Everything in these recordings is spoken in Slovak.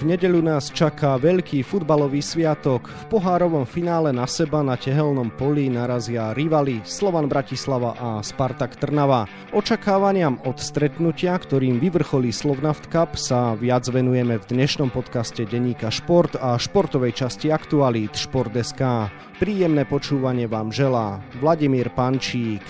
V nedeľu nás čaká veľký futbalový sviatok. V pohárovom finále na seba na tehelnom poli narazia rivali Slovan Bratislava a Spartak Trnava. Očakávaniam od stretnutia, ktorým vyvrcholí Slovnaft Cup, sa viac venujeme v dnešnom podcaste Deníka Šport a športovej časti Aktualít Šport.sk. Príjemné počúvanie vám želá Vladimír Pančík.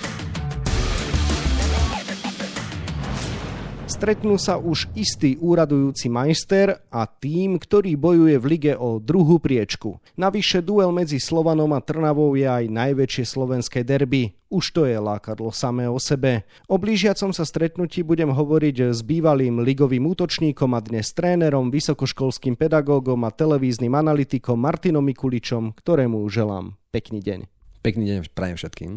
Stretnú sa už istý úradujúci majster a tým, ktorý bojuje v lige o druhú priečku. Navyše duel medzi Slovanom a Trnavou je aj najväčšie slovenské derby. Už to je lákadlo samé o sebe. O blížiacom sa stretnutí budem hovoriť s bývalým ligovým útočníkom a dnes trénerom, vysokoškolským pedagógom a televíznym analytikom Martinom Mikuličom, ktorému želám pekný deň. Pekný deň prajem všetkým.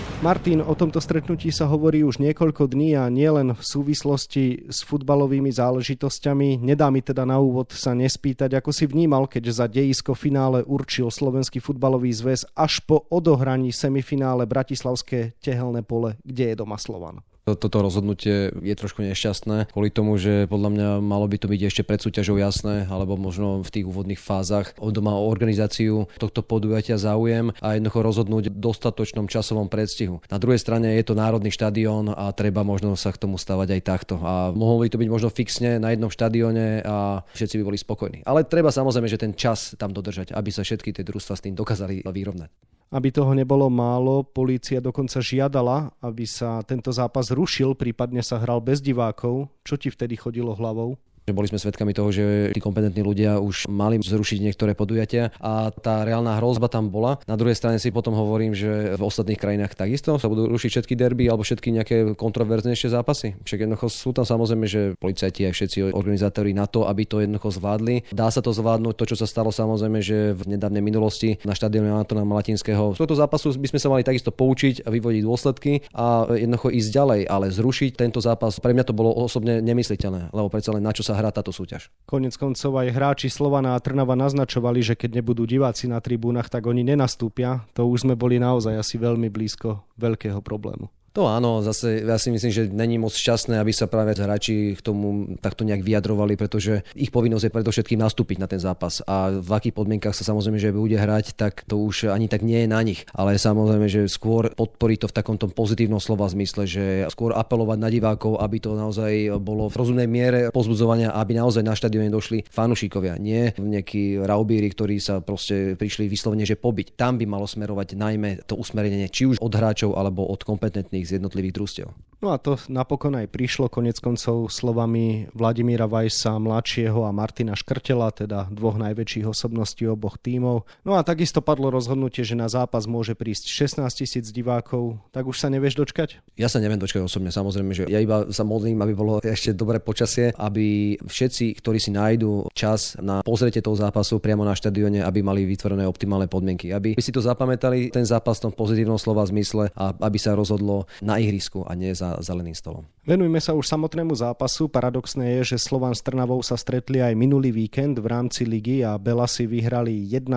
Martin, o tomto stretnutí sa hovorí už niekoľko dní a nielen v súvislosti s futbalovými záležitosťami. Nedá mi teda na úvod sa nespýtať, ako si vnímal, keď za dejisko finále určil Slovenský futbalový zväz až po odohraní semifinále Bratislavské tehelné pole, kde je doma Slovan toto rozhodnutie je trošku nešťastné kvôli tomu, že podľa mňa malo by to byť ešte pred súťažou jasné, alebo možno v tých úvodných fázach od doma o organizáciu tohto podujatia záujem a jednoducho rozhodnúť v dostatočnom časovom predstihu. Na druhej strane je to národný štadión a treba možno sa k tomu stavať aj takto. A mohlo by to byť možno fixne na jednom štadióne a všetci by boli spokojní. Ale treba samozrejme, že ten čas tam dodržať, aby sa všetky tie družstva s tým dokázali vyrovnať. Aby toho nebolo málo, polícia dokonca žiadala, aby sa tento zápas rušil, prípadne sa hral bez divákov. Čo ti vtedy chodilo hlavou? Boli sme svedkami toho, že tí kompetentní ľudia už mali zrušiť niektoré podujatia a tá reálna hrozba tam bola. Na druhej strane si potom hovorím, že v ostatných krajinách takisto sa budú rušiť všetky derby alebo všetky nejaké kontroverznejšie zápasy. Však jednoducho sú tam samozrejme, že policajti aj všetci organizátori na to, aby to jednoducho zvládli. Dá sa to zvládnuť, to čo sa stalo samozrejme, že v nedávnej minulosti na štadióne Antona Malatinského. Z tohto zápasu by sme sa mali takisto poučiť a vyvodiť dôsledky a jednoducho ísť ďalej, ale zrušiť tento zápas pre mňa to bolo osobne nemysliteľné, lebo predsa len na čo sa hrá táto súťaž. Konec koncov aj hráči Slovana a Trnava naznačovali, že keď nebudú diváci na tribúnach, tak oni nenastúpia. To už sme boli naozaj asi veľmi blízko veľkého problému. To áno, zase ja si myslím, že není moc šťastné, aby sa práve hráči k tomu takto nejak vyjadrovali, pretože ich povinnosť je predovšetkým nastúpiť na ten zápas a v akých podmienkach sa samozrejme, že bude hrať, tak to už ani tak nie je na nich. Ale samozrejme, že skôr podporí to v takomto pozitívnom slova zmysle, že skôr apelovať na divákov, aby to naozaj bolo v rozumnej miere pozbudzovania, aby naozaj na štadióne došli fanúšikovia, nie nejakí raubíri, ktorí sa proste prišli vyslovene, že pobiť. Tam by malo smerovať najmä to usmerenie či už od hráčov alebo od kompetentných z jednotlivých družstiev. No a to napokon aj prišlo konec koncov slovami Vladimíra Vajsa mladšieho a Martina Škrtela, teda dvoch najväčších osobností oboch tímov. No a takisto padlo rozhodnutie, že na zápas môže prísť 16 tisíc divákov. Tak už sa nevieš dočkať? Ja sa neviem dočkať osobne, samozrejme, že ja iba sa modlím, aby bolo ešte dobré počasie, aby všetci, ktorí si nájdú čas na pozrietie toho zápasu priamo na štadióne, aby mali vytvorené optimálne podmienky, aby si to zapamätali, ten zápas v tom pozitívnom slova zmysle a aby sa rozhodlo na ihrisku a nie za zeleným stolom. Venujme sa už samotnému zápasu. Paradoxné je, že Slovan s Trnavou sa stretli aj minulý víkend v rámci ligy a Belasi vyhrali 1-0,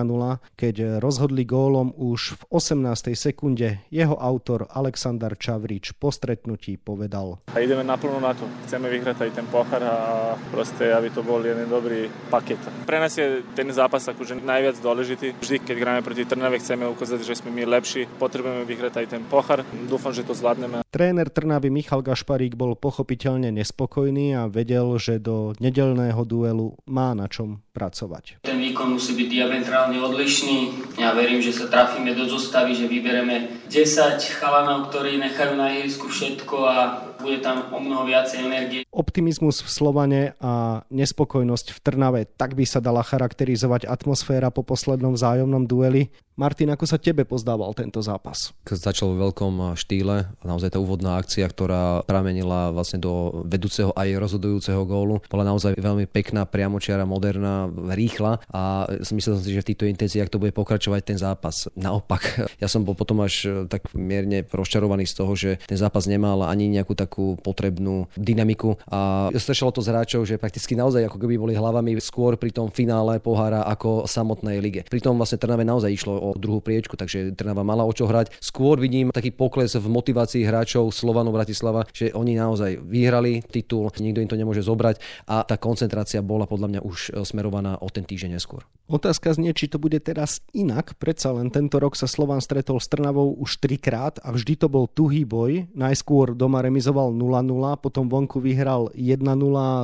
keď rozhodli gólom už v 18. sekunde. Jeho autor Aleksandar Čavrič po stretnutí povedal. A ideme naplno na to. Chceme vyhrať aj ten pochar a proste, aby to bol jeden dobrý paket. Pre nás je ten zápas akože najviac dôležitý. Vždy, keď hráme proti Trnave, chceme ukázať, že sme my lepší. Potrebujeme vyhrať aj ten pochar. Dúfam, že to zvládneme. Tréner Trnavy Michal Gašparík bol pochopiteľne nespokojný a vedel, že do nedelného duelu má na čom pracovať. Ten výkon musí byť diametrálne odlišný. Ja verím, že sa trafíme do zostavy, že vybereme 10 chalanov, ktorí nechajú na ihrisku všetko a bude tam o mnoho viacej energie. Optimizmus v Slovane a nespokojnosť v Trnave, tak by sa dala charakterizovať atmosféra po poslednom vzájomnom dueli. Martin, ako sa tebe pozdával tento zápas? Začal v veľkom štýle, naozaj tá úvodná akcia, ktorá pramenila vlastne do vedúceho aj rozhodujúceho gólu, bola naozaj veľmi pekná, priamočiara, moderná, rýchla a myslel som si, že v týchto intenciách to bude pokračovať ten zápas. Naopak, ja som bol potom až tak mierne rozčarovaný z toho, že ten zápas nemal ani nejakú takú potrebnú dynamiku a strešalo to z hráčov, že prakticky naozaj ako keby boli hlavami skôr pri tom finále pohára ako samotnej lige. Pritom vlastne Trnave naozaj išlo o druhú priečku, takže Trnava mala o čo hrať. Skôr vidím taký pokles v motivácii hráčov Slovanov Bratislava, že oni naozaj vyhrali titul, nikto im to nemôže zobrať a tá koncentrácia bola podľa mňa už smerovaná o ten týždeň neskôr. Otázka znie, či to bude teraz inak. Predsa len tento rok sa Slovan stretol s Trnavou už trikrát a vždy to bol tuhý boj. Najskôr doma remizoval 0-0, potom vonku vyhral 1-0,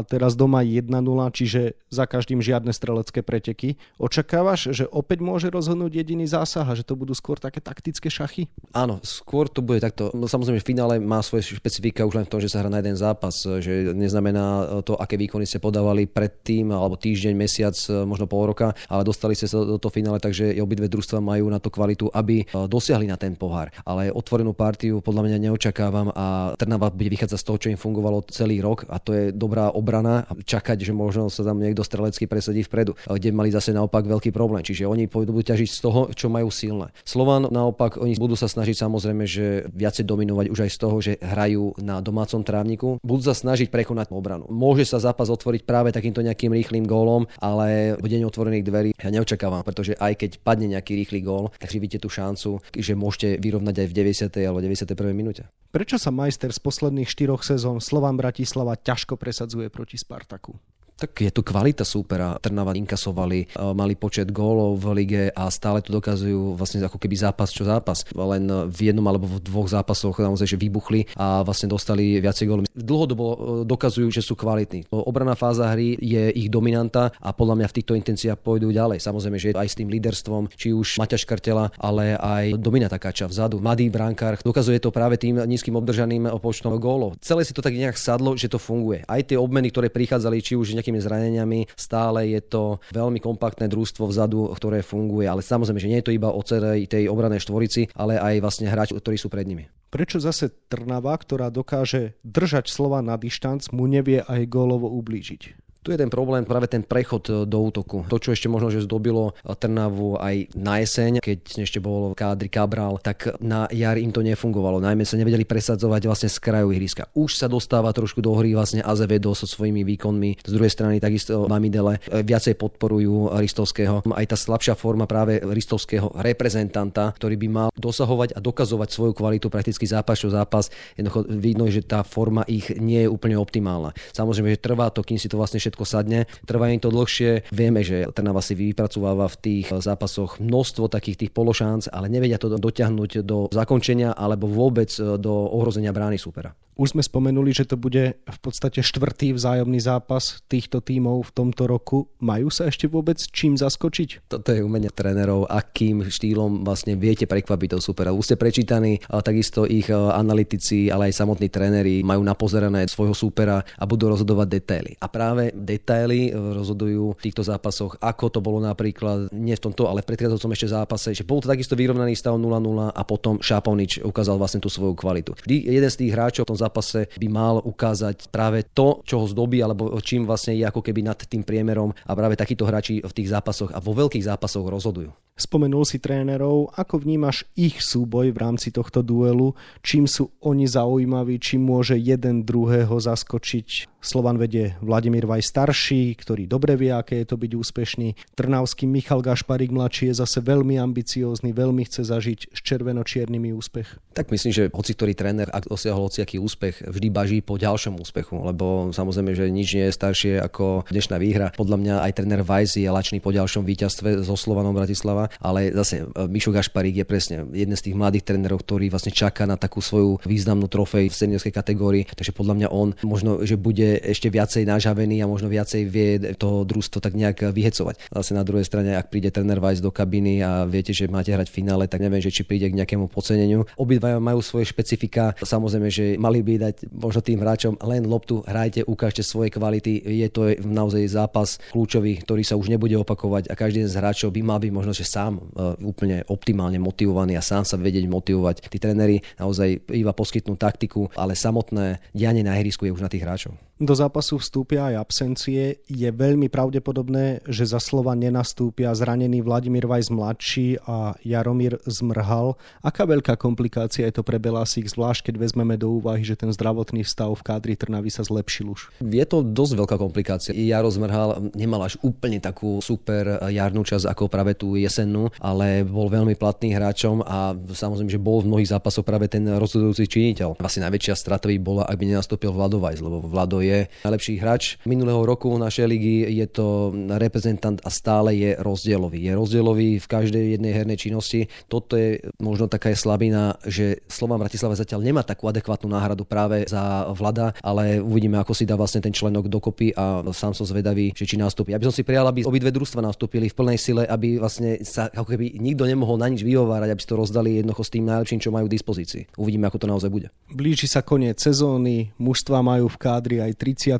teraz doma 1-0, čiže za každým žiadne strelecké preteky. Očakávaš, že opäť môže rozhodnúť jediný zásah a že to budú skôr také taktické šachy? Áno, skôr to bude takto. No, samozrejme, v finále má svoje špecifika už len v tom, že sa hrá na jeden zápas, že neznamená to, aké výkony ste podávali predtým, alebo týždeň, mesiac, možno pol roka, ale dostali ste sa do toho finále, takže obidve družstva majú na to kvalitu, aby e, dosiahli na ten pohár. Ale otvorenú partiu podľa mňa neočakávam a Trnava bude vychádzať z toho, čo im fungovalo celý rok a to je dobrá obrana. Čakať, že možno sa tam niekto strelecky presadí vpredu, e, kde mali zase naopak veľký problém. Čiže oni budú ťažiť z toho, čo majú silné. Slovan naopak, oni budú sa snažiť samozrejme, že viacej dominovať už aj z toho, že hrajú na domácom trávniku. Budú sa snažiť prekonať obranu. Môže sa zápas otvoriť práve takýmto nejakým rýchlým gólom, ale v deň dverí ja neočakávam, pretože aj keď padne nejaký rýchly gól, tak vidíte tú šancu, že môžete vyrovnať aj v 90. alebo 91. minúte. Prečo sa majster z posledných štyroch sezón Slovan Bratislava ťažko presadzuje proti Spartaku? Tak je tu kvalita súpera. Trnava inkasovali, e, mali počet gólov v lige a stále tu dokazujú vlastne ako keby zápas čo zápas. Len v jednom alebo v dvoch zápasoch naozaj, že vybuchli a vlastne dostali viacej gólov. Dlhodobo e, dokazujú, že sú kvalitní. Obraná fáza hry je ich dominanta a podľa mňa v týchto intenciách pôjdu ďalej. Samozrejme, že aj s tým líderstvom, či už Maťa Škartela, ale aj Domina Takáča vzadu, mladý brankár. Dokazuje to práve tým nízkym obdržaným počtom gólov. Celé si to tak nejak sadlo, že to funguje. Aj tie obmeny, ktoré prichádzali, či už nejaký nejakými zraneniami. Stále je to veľmi kompaktné družstvo vzadu, ktoré funguje, ale samozrejme, že nie je to iba o celej tej obranej štvorici, ale aj vlastne hráči, ktorí sú pred nimi. Prečo zase Trnava, ktorá dokáže držať slova na dištanc, mu nevie aj gólovo ublížiť? Tu je ten problém, práve ten prechod e, do útoku. To, čo ešte možno, že zdobilo e, Trnavu aj na jeseň, keď ešte bol kádry Cabral, tak na jar im to nefungovalo. Najmä sa nevedeli presadzovať vlastne z kraju ihriska. Už sa dostáva trošku do hry vlastne Azevedo so svojimi výkonmi. Z druhej strany takisto Mamidele e, viacej podporujú Ristovského. Aj tá slabšia forma práve Ristovského reprezentanta, ktorý by mal dosahovať a dokazovať svoju kvalitu prakticky zápas čo zápas. Jednoducho vidno, že tá forma ich nie je úplne optimálna. Samozrejme, že trvá to, kým si to vlastne všetko sadne. Trvá im to dlhšie. Vieme, že Trnava si vypracováva v tých zápasoch množstvo takých tých pološánc, ale nevedia to dotiahnuť do zakončenia alebo vôbec do ohrozenia brány supera. Už sme spomenuli, že to bude v podstate štvrtý vzájomný zápas týchto tímov v tomto roku. Majú sa ešte vôbec čím zaskočiť? Toto je umenie trénerov, akým štýlom vlastne viete prekvapiť toho supera. Už ste prečítaní, takisto ich analytici, ale aj samotní tréneri majú napozerané svojho súpera a budú rozhodovať detaily. A práve detaily e, rozhodujú v týchto zápasoch, ako to bolo napríklad, nie v tomto, ale v predchádzajúcom ešte zápase, že bol to takisto vyrovnaný stav 0-0 a potom Šapovnič ukázal vlastne tú svoju kvalitu. Vždy jeden z tých hráčov v tom zápase by mal ukázať práve to, čo ho zdobí, alebo čím vlastne je ako keby nad tým priemerom a práve takíto hráči v tých zápasoch a vo veľkých zápasoch rozhodujú. Spomenul si trénerov, ako vnímaš ich súboj v rámci tohto duelu, čím sú oni zaujímaví, čím môže jeden druhého zaskočiť. Slovan vedie Vladimír Vaj starší, ktorý dobre vie, aké je to byť úspešný. Trnavský Michal Gašparík mladší je zase veľmi ambiciózny, veľmi chce zažiť s červeno-čiernymi úspech. Tak myslím, že hoci ktorý tréner, ak dosiahol hociaký úspech, vždy baží po ďalšom úspechu, lebo samozrejme, že nič nie je staršie ako dnešná výhra. Podľa mňa aj tréner Vajs je lačný po ďalšom víťazstve so Slovanom Bratislava Bratislava, ale zase e, Mišo Gašparík je presne jeden z tých mladých trénerov, ktorý vlastne čaká na takú svoju významnú trofej v seniorskej kategórii, takže podľa mňa on možno, že bude ešte viacej nažavený a možno viacej vie to družstvo tak nejak vyhecovať. Zase na druhej strane, ak príde tréner Weiss do kabiny a viete, že máte hrať v finále, tak neviem, že či príde k nejakému podceneniu. Obidvaja majú svoje špecifika. Samozrejme, že mali by dať možno tým hráčom len loptu, hrajte, ukážte svoje kvality. Je to naozaj zápas kľúčový, ktorý sa už nebude opakovať a každý z hráčov by mal byť možno, že sám e, úplne optimálne motivovaný a sám sa vedieť motivovať. Tí tréneri naozaj iba poskytnú taktiku, ale samotné dianie na ihrisku je už na tých hráčov. Do zápasu vstúpia aj absencie. Je veľmi pravdepodobné, že za slova nenastúpia zranený Vladimír Vajs mladší a Jaromír Zmrhal. Aká veľká komplikácia je to pre Belasík, zvlášť keď vezmeme do úvahy, že ten zdravotný stav v kádri Trnavy sa zlepšil už? Je to dosť veľká komplikácia. Jaro Zmrhal nemal až úplne takú super jarnú časť ako práve tú jesennú, ale bol veľmi platný hráčom a samozrejme, že bol v mnohých zápasoch práve ten rozhodujúci činiteľ. Asi najväčšia strata by bola, ak by nenastúpil Vlado Vajs, lebo Vlado je je najlepší hráč minulého roku našej ligy, je to reprezentant a stále je rozdielový. Je rozdielový v každej jednej hernej činnosti. Toto je možno taká slabina, že Slovan Bratislava zatiaľ nemá takú adekvátnu náhradu práve za Vlada, ale uvidíme, ako si dá vlastne ten členok dokopy a sám som zvedavý, že či nastúpi. Aby som si prijal, aby obidve družstva nastúpili v plnej sile, aby vlastne sa ako keby nikto nemohol na nič vyhovárať, aby si to rozdali jednoducho s tým najlepším, čo majú k dispozícii. Uvidíme, ako to naozaj bude. Blíži sa koniec sezóny, mužstva majú v kádri aj 30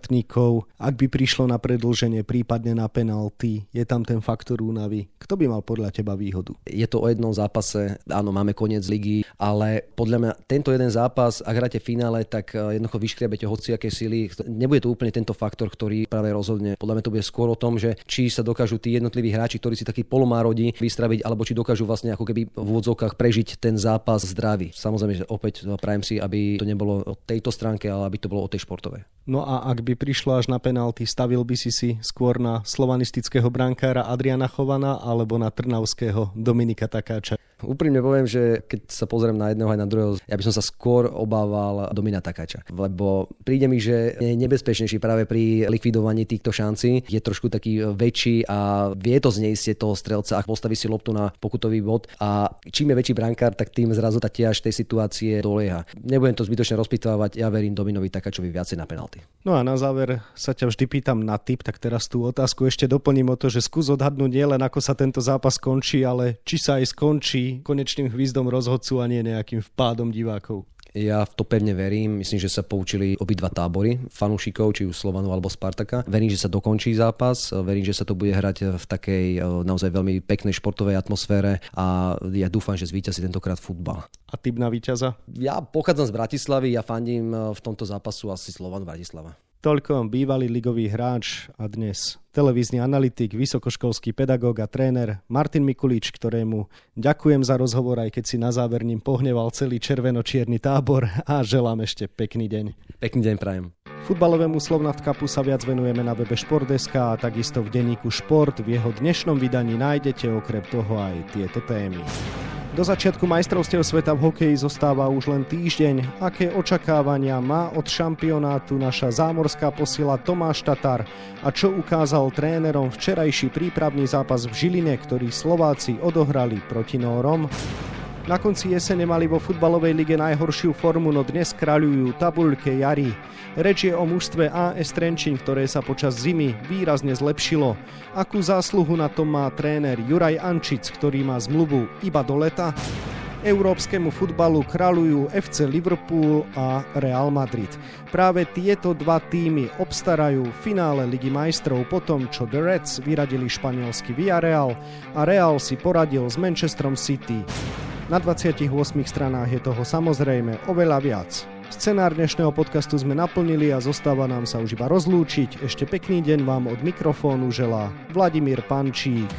ak by prišlo na predlženie, prípadne na penalty, je tam ten faktor únavy. Kto by mal podľa teba výhodu? Je to o jednom zápase, áno, máme koniec ligy, ale podľa mňa tento jeden zápas, ak hráte v finále, tak eh, jednoducho vyškriebete hociaké sily. Nebude to úplne tento faktor, ktorý práve rozhodne. Podľa mňa to bude skôr o tom, že či sa dokážu tí jednotliví hráči, ktorí si takí polomárodí vystraviť, alebo či dokážu vlastne ako keby v úvodzovkách prežiť ten zápas zdraví. Samozrejme, že opäť prajem si, aby to nebolo o tejto stránke, ale aby to bolo o tej športovej. No a ak by prišlo až na penalty, stavil by si si skôr na slovanistického brankára Adriana Chovana alebo na trnavského Dominika Takáča? Úprimne poviem, že keď sa pozriem na jedného aj na druhého, ja by som sa skôr obával Domina Takáča. Lebo príde mi, že je nebezpečnejší práve pri likvidovaní týchto šancí. Je trošku taký väčší a vie to znieť toho strelca, ak postaví si loptu na pokutový bod. A čím je väčší brankár, tak tým zrazu tá tiež tej situácie dolieha. Nebudem to zbytočne rozpýtovať, ja verím Dominovi Takáčovi viacej na penalty. No a na záver sa ťa vždy pýtam na tip, tak teraz tú otázku ešte doplním o to, že skús odhadnúť nielen ako sa tento zápas končí, ale či sa aj skončí konečným hvizdom rozhodcu a nie nejakým vpádom divákov. Ja v to pevne verím. Myslím, že sa poučili obidva tábory fanúšikov, či už Slovanu alebo Spartaka. Verím, že sa dokončí zápas. Verím, že sa to bude hrať v takej eh, naozaj veľmi peknej športovej atmosfére a ja dúfam, že zvíťazí tentokrát futbal. A typ na víťaza? Ja pochádzam z Bratislavy, ja fandím eh, v tomto zápasu asi Slovan Bratislava. Toľko bývalý ligový hráč a dnes televízny analytik, vysokoškolský pedagóg a tréner Martin Mikulič, ktorému ďakujem za rozhovor, aj keď si na záver ním pohneval celý červeno-čierny tábor a želám ešte pekný deň. Pekný deň prajem. Futbalovému Slovnavtkapu sa viac venujeme na webe Šport.sk a takisto v denníku Šport. V jeho dnešnom vydaní nájdete okrem toho aj tieto témy. Do začiatku majstrovstiev sveta v hokeji zostáva už len týždeň. Aké očakávania má od šampionátu naša zámorská posila Tomáš Tatar a čo ukázal trénerom včerajší prípravný zápas v Žiline, ktorý Slováci odohrali proti Nórom? Na konci jesene mali vo futbalovej lige najhoršiu formu, no dnes kráľujú tabuľke jary. Reč je o mužstve AS Trenčín, ktoré sa počas zimy výrazne zlepšilo. Akú zásluhu na tom má tréner Juraj Ančic, ktorý má zmluvu iba do leta? Európskemu futbalu kráľujú FC Liverpool a Real Madrid. Práve tieto dva týmy obstarajú finále Ligy majstrov po tom, čo The Reds vyradili španielský Villarreal a Real si poradil s Manchesterom City. Na 28 stranách je toho samozrejme oveľa viac. Scenár dnešného podcastu sme naplnili a zostáva nám sa už iba rozlúčiť. Ešte pekný deň vám od mikrofónu želá Vladimír Pančík.